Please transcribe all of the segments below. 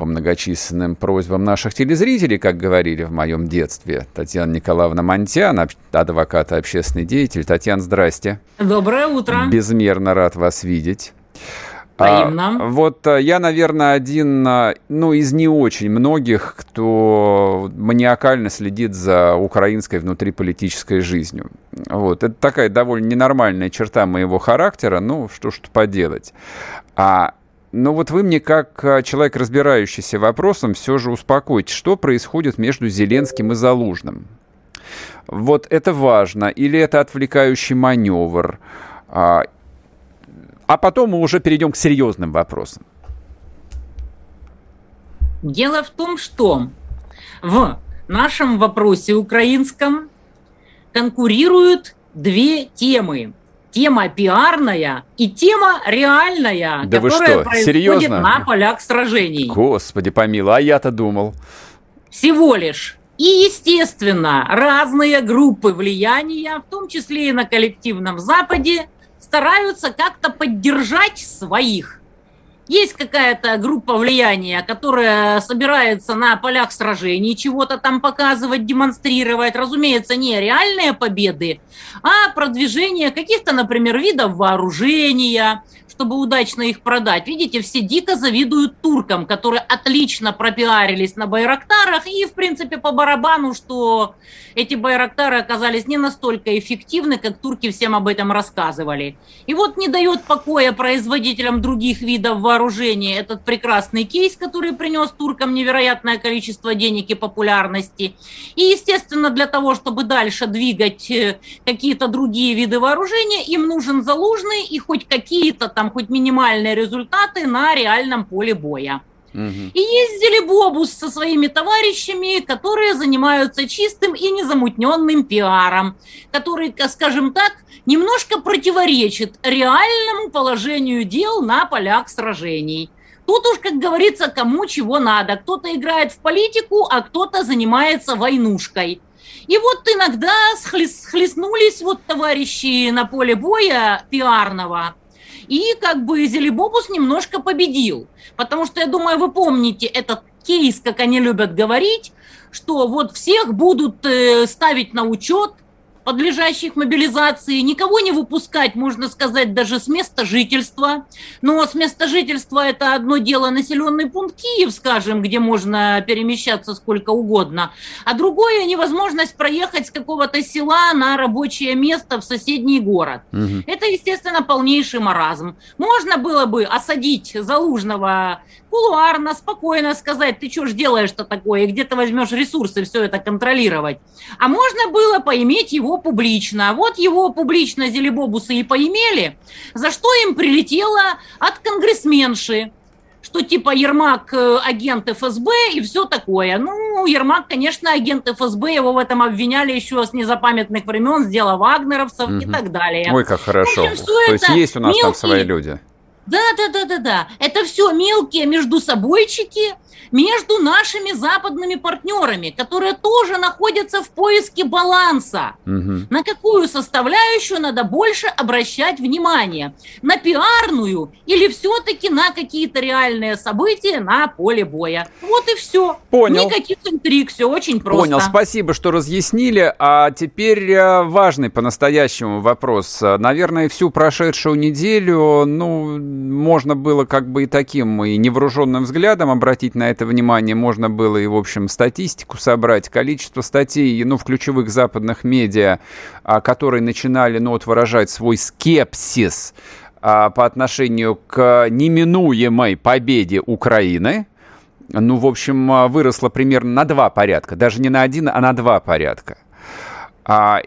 по многочисленным просьбам наших телезрителей, как говорили в моем детстве. Татьяна Николаевна Монтян, адвокат и общественный деятель. Татьяна, здрасте. Доброе утро. Безмерно рад вас видеть. Взаимно. А, вот а, я, наверное, один а, ну, из не очень многих, кто маниакально следит за украинской внутриполитической жизнью. Вот. Это такая довольно ненормальная черта моего характера, ну, что ж поделать. А но вот вы мне, как а, человек, разбирающийся вопросом, все же успокойте, что происходит между Зеленским и Залужным? Вот это важно, или это отвлекающий маневр? А, а потом мы уже перейдем к серьезным вопросам. Дело в том, что в нашем вопросе украинском конкурируют две темы тема пиарная и тема реальная, да которая происходит Серьезно? на полях сражений. Господи помилуй, а я-то думал. Всего лишь. И, естественно, разные группы влияния, в том числе и на коллективном Западе, стараются как-то поддержать своих есть какая-то группа влияния, которая собирается на полях сражений чего-то там показывать, демонстрировать. Разумеется, не реальные победы, а продвижение каких-то, например, видов вооружения, чтобы удачно их продать. Видите, все дико завидуют туркам, которые отлично пропиарились на Байрактарах, и, в принципе, по барабану, что эти Байрактары оказались не настолько эффективны, как турки всем об этом рассказывали. И вот не дает покоя производителям других видов вооружения этот прекрасный кейс, который принес туркам невероятное количество денег и популярности. И, естественно, для того, чтобы дальше двигать э, какие-то другие виды вооружения, им нужен залужный и хоть какие-то там хоть минимальные результаты на реальном поле боя. Угу. И ездили Бобус со своими товарищами, которые занимаются чистым и незамутненным пиаром, который, скажем так, немножко противоречит реальному положению дел на полях сражений. Тут уж, как говорится, кому чего надо. Кто-то играет в политику, а кто-то занимается войнушкой. И вот иногда схлестнулись вот товарищи на поле боя пиарного – и как бы Зелебобус немножко победил. Потому что, я думаю, вы помните этот кейс, как они любят говорить, что вот всех будут э, ставить на учет, подлежащих мобилизации, никого не выпускать, можно сказать, даже с места жительства. Но с места жительства это одно дело населенный пункт Киев, скажем, где можно перемещаться сколько угодно, а другое невозможность проехать с какого-то села на рабочее место в соседний город. Угу. Это, естественно, полнейший маразм. Можно было бы осадить Залужного кулуарно, спокойно сказать, ты что ж делаешь-то такое, и где ты возьмешь ресурсы все это контролировать. А можно было поиметь его публично. Вот его публично Зелебобусы и поимели, за что им прилетело от конгрессменши что типа Ермак э, агент ФСБ и все такое. Ну, Ермак, конечно, агент ФСБ, его в этом обвиняли еще с незапамятных времен, с дела вагнеровцев угу. и так далее. Ой, как хорошо. общем, То есть есть у нас мелкие... там свои люди. Да, да, да, да, да. Это все мелкие между собойчики, между нашими западными партнерами, которые тоже находятся в поиске баланса. Угу. На какую составляющую надо больше обращать внимание? На пиарную или все-таки на какие-то реальные события на поле боя? Вот и все. Понял. Никаких интриг, все очень просто. Понял, спасибо, что разъяснили. А теперь э, важный по-настоящему вопрос. Наверное, всю прошедшую неделю, ну, можно было как бы и таким, и невооруженным взглядом обратить на это внимание, можно было и, в общем, статистику собрать. Количество статей, ну, в ключевых западных медиа, а, которые начинали, ну, вот выражать свой скепсис а, по отношению к неминуемой победе Украины, ну, в общем, а, выросло примерно на два порядка. Даже не на один, а на два порядка.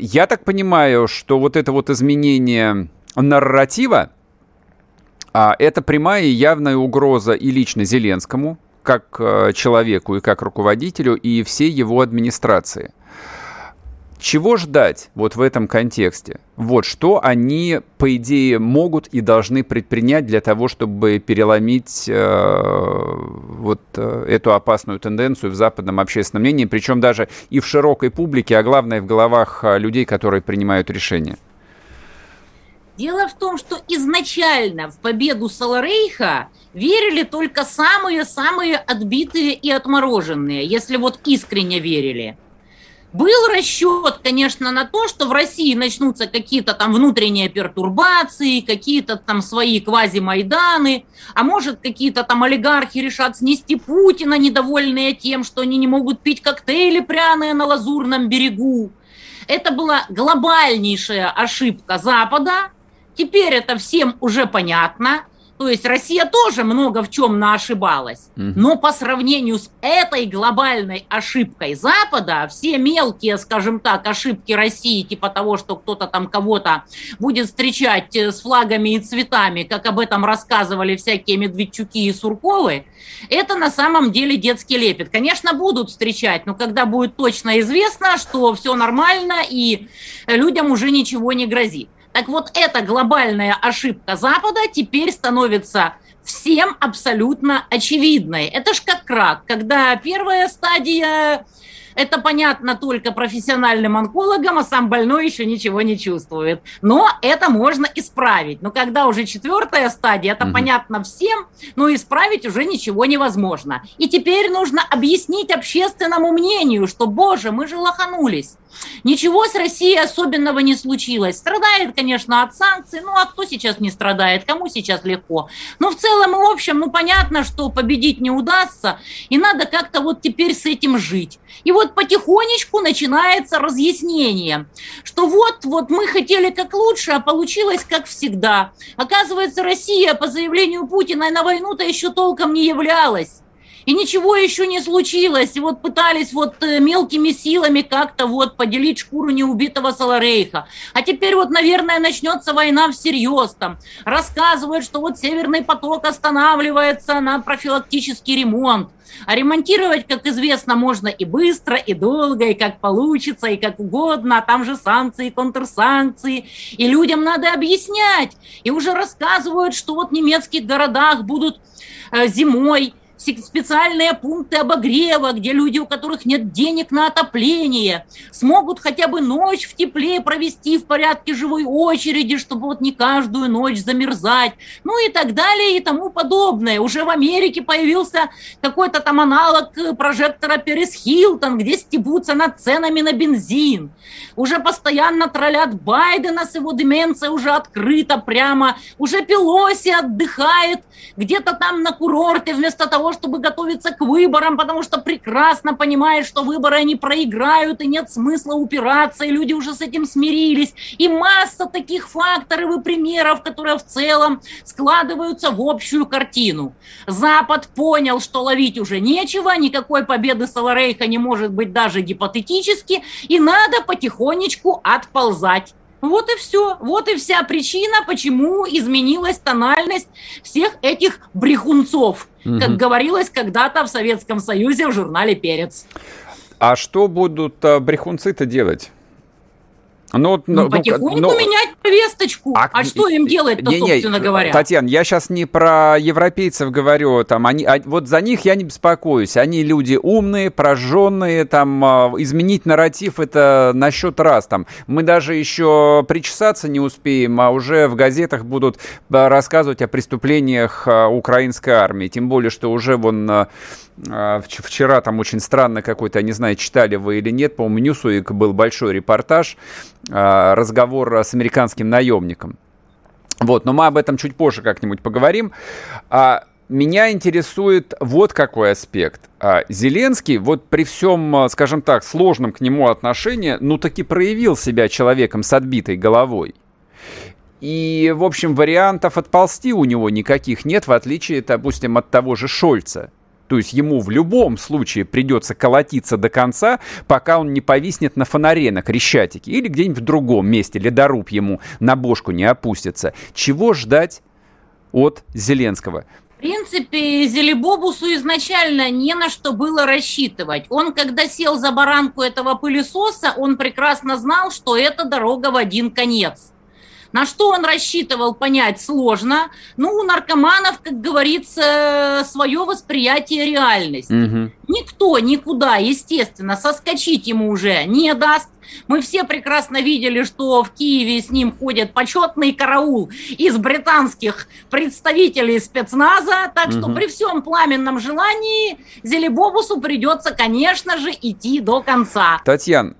Я так понимаю, что вот это вот изменение нарратива, это прямая и явная угроза и лично Зеленскому, как э, человеку и как руководителю, и всей его администрации. Чего ждать вот в этом контексте? Вот что они, по идее, могут и должны предпринять для того, чтобы переломить э, вот э, эту опасную тенденцию в западном общественном мнении, причем даже и в широкой публике, а главное в головах э, людей, которые принимают решения. Дело в том, что изначально в победу Саларейха верили только самые-самые отбитые и отмороженные, если вот искренне верили. Был расчет, конечно, на то, что в России начнутся какие-то там внутренние пертурбации, какие-то там свои квази-майданы, а может какие-то там олигархи решат снести Путина, недовольные тем, что они не могут пить коктейли пряные на Лазурном берегу. Это была глобальнейшая ошибка Запада. Теперь это всем уже понятно. То есть Россия тоже много в чем наошибалась. Но по сравнению с этой глобальной ошибкой Запада, все мелкие, скажем так, ошибки России, типа того, что кто-то там кого-то будет встречать э, с флагами и цветами, как об этом рассказывали всякие Медведчуки и Сурковы, это на самом деле детский лепет. Конечно, будут встречать, но когда будет точно известно, что все нормально и людям уже ничего не грозит. Так вот, эта глобальная ошибка Запада теперь становится всем абсолютно очевидной. Это ж как рак, когда первая стадия это понятно только профессиональным онкологам, а сам больной еще ничего не чувствует. Но это можно исправить. Но когда уже четвертая стадия, это угу. понятно всем, но исправить уже ничего невозможно. И теперь нужно объяснить общественному мнению, что, боже, мы же лоханулись. Ничего с Россией особенного не случилось. Страдает, конечно, от санкций. Ну, а кто сейчас не страдает? Кому сейчас легко? Но в целом и в общем, ну, понятно, что победить не удастся. И надо как-то вот теперь с этим жить. И вот потихонечку начинается разъяснение, что вот, вот мы хотели как лучше, а получилось как всегда. Оказывается, Россия по заявлению Путина на войну-то еще толком не являлась и ничего еще не случилось. И вот пытались вот э, мелкими силами как-то вот поделить шкуру неубитого Саларейха. А теперь вот, наверное, начнется война всерьез там. Рассказывают, что вот Северный поток останавливается на профилактический ремонт. А ремонтировать, как известно, можно и быстро, и долго, и как получится, и как угодно. А там же санкции, контрсанкции. И людям надо объяснять. И уже рассказывают, что вот в немецких городах будут э, зимой специальные пункты обогрева, где люди, у которых нет денег на отопление, смогут хотя бы ночь в тепле провести в порядке живой очереди, чтобы вот не каждую ночь замерзать, ну и так далее и тому подобное. Уже в Америке появился какой-то там аналог прожектора Перес Хилтон, где стебутся над ценами на бензин. Уже постоянно троллят Байдена с его деменцией уже открыто прямо. Уже Пелоси отдыхает где-то там на курорте вместо того, чтобы готовиться к выборам, потому что прекрасно понимает, что выборы они проиграют, и нет смысла упираться, и люди уже с этим смирились. И масса таких факторов и примеров, которые в целом складываются в общую картину. Запад понял, что ловить уже нечего, никакой победы Саларейха не может быть даже гипотетически, и надо потихонечку отползать. Вот и все. Вот и вся причина, почему изменилась тональность всех этих брехунцов, угу. как говорилось когда-то в Советском Союзе в журнале «Перец». А что будут а, брехунцы-то делать? Ну, ну, ну потихоньку ну, менять повесточку. А, а что им делать-то, не, собственно не, говоря? Татьяна, я сейчас не про европейцев говорю. Там, они, а, вот за них я не беспокоюсь. Они люди умные, прожженные. Там, а, изменить нарратив это насчет раз. Там, мы даже еще причесаться не успеем, а уже в газетах будут а, рассказывать о преступлениях а, украинской армии. Тем более, что уже вон а, вчера там очень странно какой-то, не знаю, читали вы или нет, по-моему, Ньюсуик был большой репортаж а, разговор с американским наемником. Вот, но мы об этом чуть позже как-нибудь поговорим. А, меня интересует вот какой аспект. А, Зеленский, вот при всем, скажем так, сложном к нему отношении, ну таки проявил себя человеком с отбитой головой. И, в общем, вариантов отползти у него никаких нет, в отличие, допустим, от того же Шольца. То есть ему в любом случае придется колотиться до конца, пока он не повиснет на фонаре на Крещатике или где-нибудь в другом месте, ледоруб ему на бошку не опустится. Чего ждать от Зеленского? В принципе, Зелебобусу изначально не на что было рассчитывать. Он, когда сел за баранку этого пылесоса, он прекрасно знал, что это дорога в один конец. На что он рассчитывал, понять сложно. Ну, у наркоманов, как говорится, свое восприятие реальности. Угу. Никто никуда, естественно, соскочить ему уже не даст. Мы все прекрасно видели, что в Киеве с ним ходит почетный караул из британских представителей спецназа, так угу. что при всем пламенном желании Зелебобусу придется, конечно же, идти до конца. Татьяна,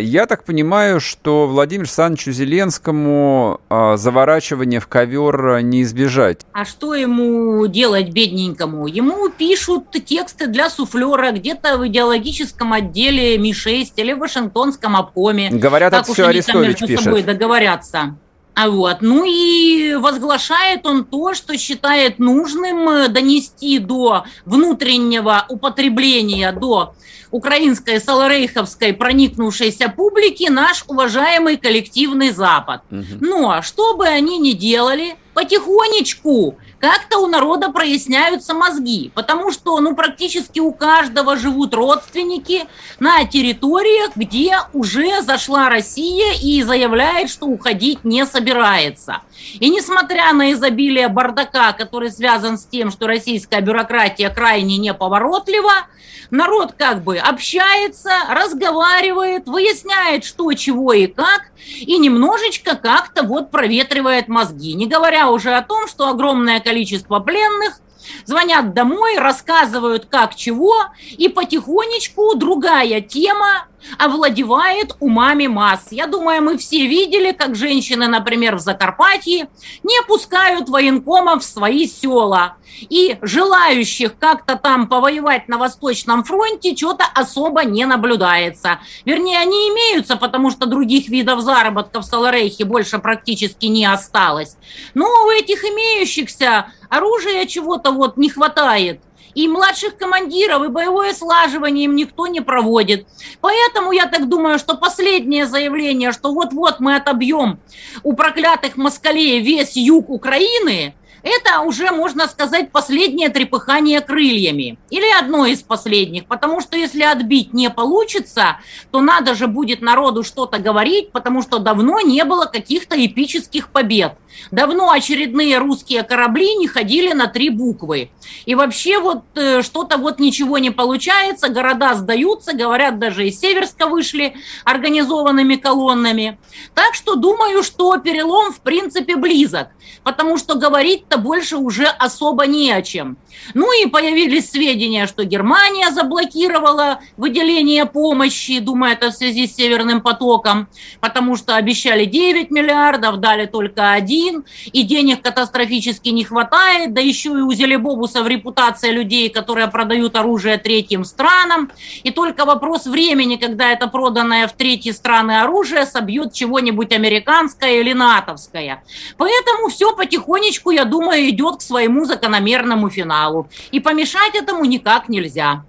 я так понимаю, что Владимиру Александровичу Зеленскому а, заворачивание в ковер не избежать. А что ему делать, бедненькому? Ему пишут тексты для суфлера где-то в идеологическом отделе Ми-6 или в Вашингтонском обкоме. Говорят, это все Арестович пишет. собой договорятся. А вот. Ну и возглашает он то, что считает нужным э, донести до внутреннего употребления, до украинской саларейховской проникнувшейся публики наш уважаемый коллективный Запад. Угу. Но что бы они ни делали, потихонечку как-то у народа проясняются мозги, потому что ну, практически у каждого живут родственники на территориях, где уже зашла Россия и заявляет, что уходить не собирается. И несмотря на изобилие бардака, который связан с тем, что российская бюрократия крайне неповоротлива, народ как бы общается, разговаривает, выясняет, что, чего и как, и немножечко как-то вот проветривает мозги. Не говоря уже о том, что огромное количество пленных звонят домой, рассказывают как чего, и потихонечку другая тема овладевает умами масс. Я думаю, мы все видели, как женщины, например, в Закарпатье не пускают военкомов в свои села. И желающих как-то там повоевать на Восточном фронте что-то особо не наблюдается. Вернее, они имеются, потому что других видов заработка в Саларейхе больше практически не осталось. Но у этих имеющихся оружия чего-то вот не хватает и младших командиров, и боевое слаживание им никто не проводит. Поэтому я так думаю, что последнее заявление, что вот-вот мы отобьем у проклятых москалей весь юг Украины, это уже, можно сказать, последнее трепыхание крыльями. Или одно из последних. Потому что если отбить не получится, то надо же будет народу что-то говорить, потому что давно не было каких-то эпических побед. Давно очередные русские корабли не ходили на три буквы. И вообще вот э, что-то вот ничего не получается, города сдаются, говорят, даже из Северска вышли организованными колоннами. Так что думаю, что перелом в принципе близок, потому что говорить-то больше уже особо не о чем. Ну и появились сведения, что Германия заблокировала выделение помощи, думаю, это в связи с Северным потоком, потому что обещали 9 миллиардов, дали только 1, и денег катастрофически не хватает, да еще и у Зелебобусов репутация людей, которые продают оружие третьим странам, и только вопрос времени, когда это проданное в третьи страны оружие собьет чего-нибудь американское или натовское. Поэтому все потихонечку, я думаю, идет к своему закономерному финалу. И помешать этому никак нельзя.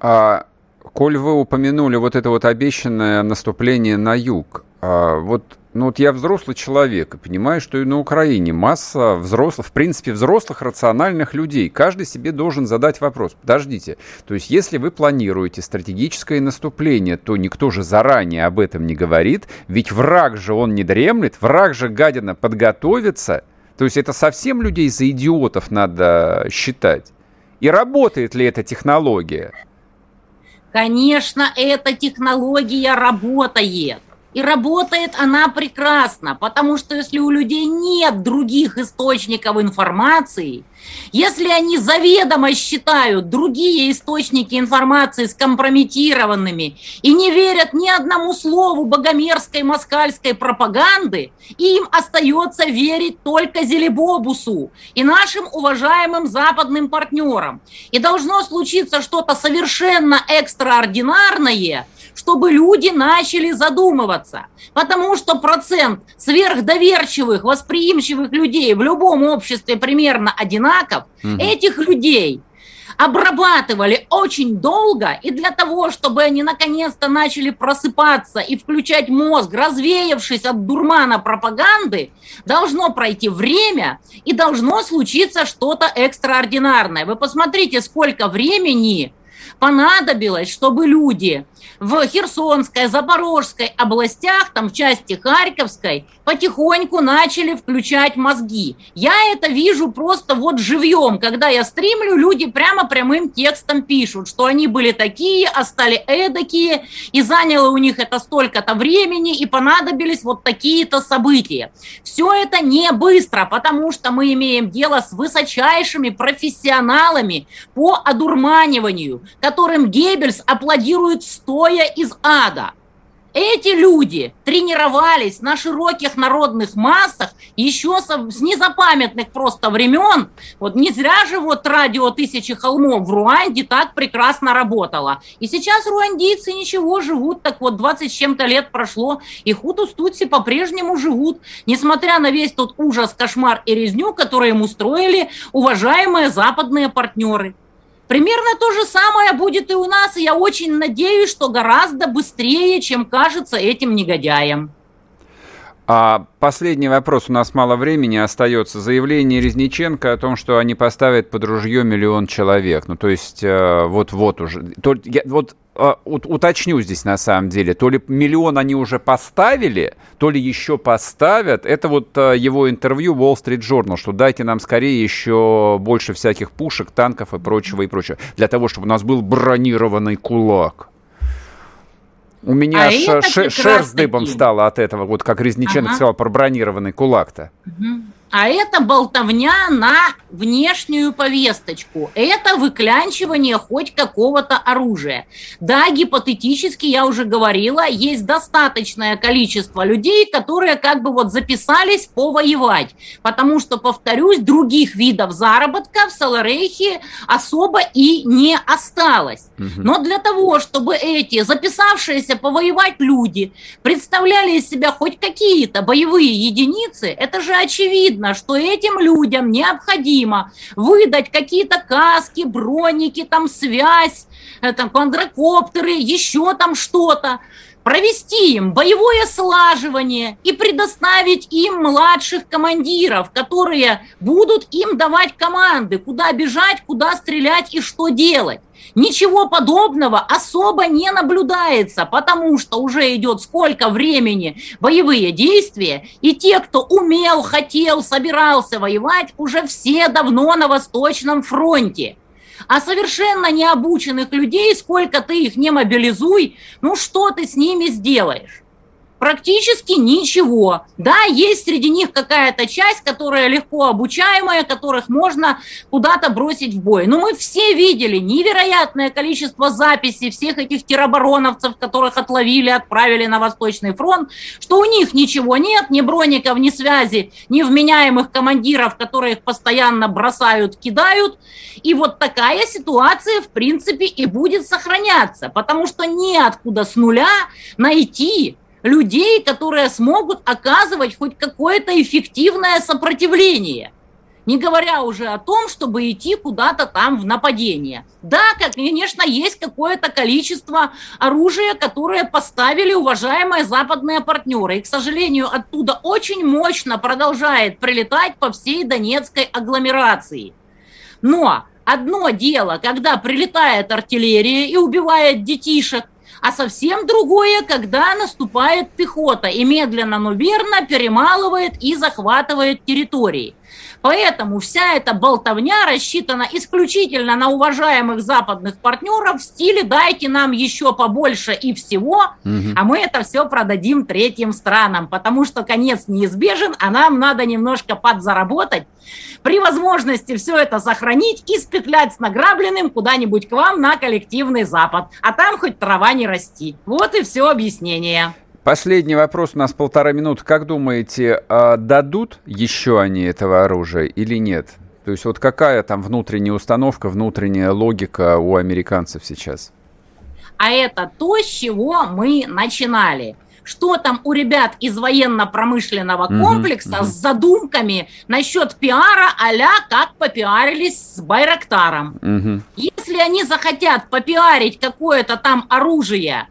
А, коль вы упомянули вот это вот обещанное наступление на юг, а, вот ну вот я взрослый человек и понимаю, что и на Украине масса взрослых, в принципе, взрослых рациональных людей. Каждый себе должен задать вопрос. Подождите, то есть если вы планируете стратегическое наступление, то никто же заранее об этом не говорит, ведь враг же он не дремлет, враг же гадина подготовится, то есть это совсем людей за идиотов надо считать? И работает ли эта технология? Конечно, эта технология работает. И работает она прекрасно, потому что если у людей нет других источников информации, если они заведомо считают другие источники информации скомпрометированными и не верят ни одному слову богомерзкой москальской пропаганды, им остается верить только Зелебобусу и нашим уважаемым западным партнерам. И должно случиться что-то совершенно экстраординарное – чтобы люди начали задумываться. Потому что процент сверхдоверчивых, восприимчивых людей в любом обществе примерно одинаков. Угу. Этих людей обрабатывали очень долго, и для того, чтобы они наконец-то начали просыпаться и включать мозг, развеявшись от дурмана пропаганды, должно пройти время и должно случиться что-то экстраординарное. Вы посмотрите, сколько времени понадобилось, чтобы люди в Херсонской, Запорожской областях, там в части Харьковской, потихоньку начали включать мозги. Я это вижу просто вот живьем. Когда я стримлю, люди прямо прямым текстом пишут, что они были такие, а стали эдакие, и заняло у них это столько-то времени, и понадобились вот такие-то события. Все это не быстро, потому что мы имеем дело с высочайшими профессионалами по одурманиванию, которым Геббельс аплодирует стоя из ада. Эти люди тренировались на широких народных массах еще с незапамятных просто времен. Вот не зря же вот радио «Тысячи холмов» в Руанде так прекрасно работало. И сейчас руандийцы ничего живут, так вот 20 с чем-то лет прошло, и хуту-стутси по-прежнему живут, несмотря на весь тот ужас, кошмар и резню, которые им устроили уважаемые западные партнеры. Примерно то же самое будет и у нас, и я очень надеюсь, что гораздо быстрее, чем кажется этим негодяям. А последний вопрос, у нас мало времени остается. Заявление Резниченко о том, что они поставят под ружье миллион человек. Ну, то есть, э, вот-вот уже. То, я, вот уточню здесь на самом деле. То ли миллион они уже поставили, то ли еще поставят. Это вот э, его интервью Wall Street Journal, что дайте нам скорее еще больше всяких пушек, танков и прочего, и прочего. Для того, чтобы у нас был бронированный кулак. У меня а ш- ш- шерсть дыбом стала от этого, вот как Резниченко ага. сказал про бронированный кулак-то. Угу. А это болтовня на внешнюю повесточку. Это выклянчивание хоть какого-то оружия. Да, гипотетически, я уже говорила, есть достаточное количество людей, которые как бы вот записались повоевать. Потому что, повторюсь, других видов заработка в Саларейхе особо и не осталось. Но для того, чтобы эти записавшиеся повоевать люди представляли из себя хоть какие-то боевые единицы, это же очевидно очевидно, что этим людям необходимо выдать какие-то каски, броники, там связь, э, там квадрокоптеры, еще там что-то, провести им боевое слаживание и предоставить им младших командиров, которые будут им давать команды, куда бежать, куда стрелять и что делать. Ничего подобного особо не наблюдается, потому что уже идет сколько времени боевые действия, и те, кто умел, хотел, собирался воевать, уже все давно на Восточном фронте. А совершенно необученных людей, сколько ты их не мобилизуй, ну что ты с ними сделаешь? Практически ничего. Да, есть среди них какая-то часть, которая легко обучаемая, которых можно куда-то бросить в бой. Но мы все видели невероятное количество записей всех этих теробороновцев, которых отловили, отправили на Восточный фронт, что у них ничего нет, ни броников, ни связи, ни вменяемых командиров, которые их постоянно бросают, кидают. И вот такая ситуация, в принципе, и будет сохраняться, потому что неоткуда с нуля найти людей, которые смогут оказывать хоть какое-то эффективное сопротивление. Не говоря уже о том, чтобы идти куда-то там в нападение. Да, конечно, есть какое-то количество оружия, которое поставили уважаемые западные партнеры. И, к сожалению, оттуда очень мощно продолжает прилетать по всей Донецкой агломерации. Но одно дело, когда прилетает артиллерия и убивает детишек, а совсем другое, когда наступает пехота и медленно, но верно перемалывает и захватывает территории. Поэтому вся эта болтовня рассчитана исключительно на уважаемых западных партнеров в стиле «дайте нам еще побольше и всего, угу. а мы это все продадим третьим странам, потому что конец неизбежен, а нам надо немножко подзаработать, при возможности все это сохранить и спетлять с награбленным куда-нибудь к вам на коллективный Запад, а там хоть трава не расти. Вот и все объяснение. Последний вопрос, у нас полтора минуты. Как думаете, а дадут еще они этого оружия или нет? То есть вот какая там внутренняя установка, внутренняя логика у американцев сейчас? А это то, с чего мы начинали. Что там у ребят из военно-промышленного комплекса uh-huh, с задумками насчет пиара а как попиарились с Байрактаром. uh Если они захотят попиарить какое-то там оружие,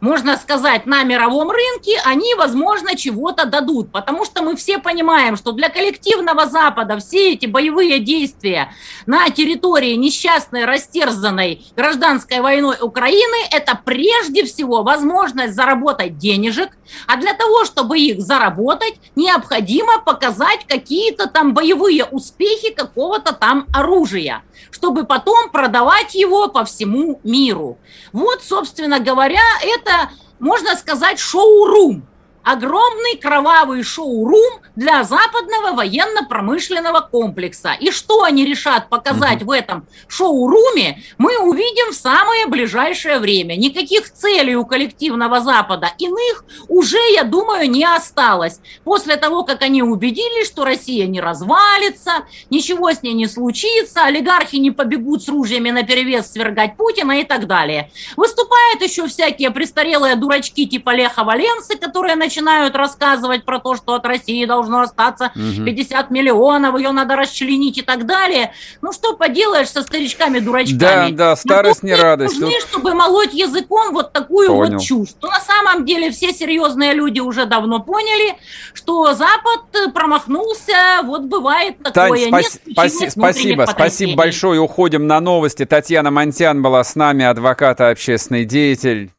можно сказать, на мировом рынке, они, возможно, чего-то дадут. Потому что мы все понимаем, что для коллективного Запада все эти боевые действия на территории несчастной, растерзанной гражданской войной Украины, это прежде всего возможность заработать денежек, а для того, чтобы их заработать, необходимо показать какие-то там боевые успехи какого-то там оружия, чтобы потом продавать его по всему миру. Вот, собственно говоря, это, можно сказать, шоу-рум огромный кровавый шоу-рум для западного военно-промышленного комплекса. И что они решат показать угу. в этом шоу-руме, мы увидим в самое ближайшее время. Никаких целей у коллективного Запада иных уже, я думаю, не осталось. После того, как они убедились, что Россия не развалится, ничего с ней не случится, олигархи не побегут с ружьями на перевес свергать Путина и так далее. Выступают еще всякие престарелые дурачки типа Леха Валенсы, которые начинают начинают рассказывать про то, что от России должно остаться угу. 50 миллионов, ее надо расчленить и так далее. Ну что поделаешь со старичками-дурачками? Да, да, старость не радость. Нужны, Тут... чтобы молоть языком вот такую Понял. вот чушь. Но на самом деле все серьезные люди уже давно поняли, что Запад промахнулся, вот бывает такое. Тань, спаси, спасибо, спасибо большое. Уходим на новости. Татьяна Монтян была с нами, адвокат и общественный деятель.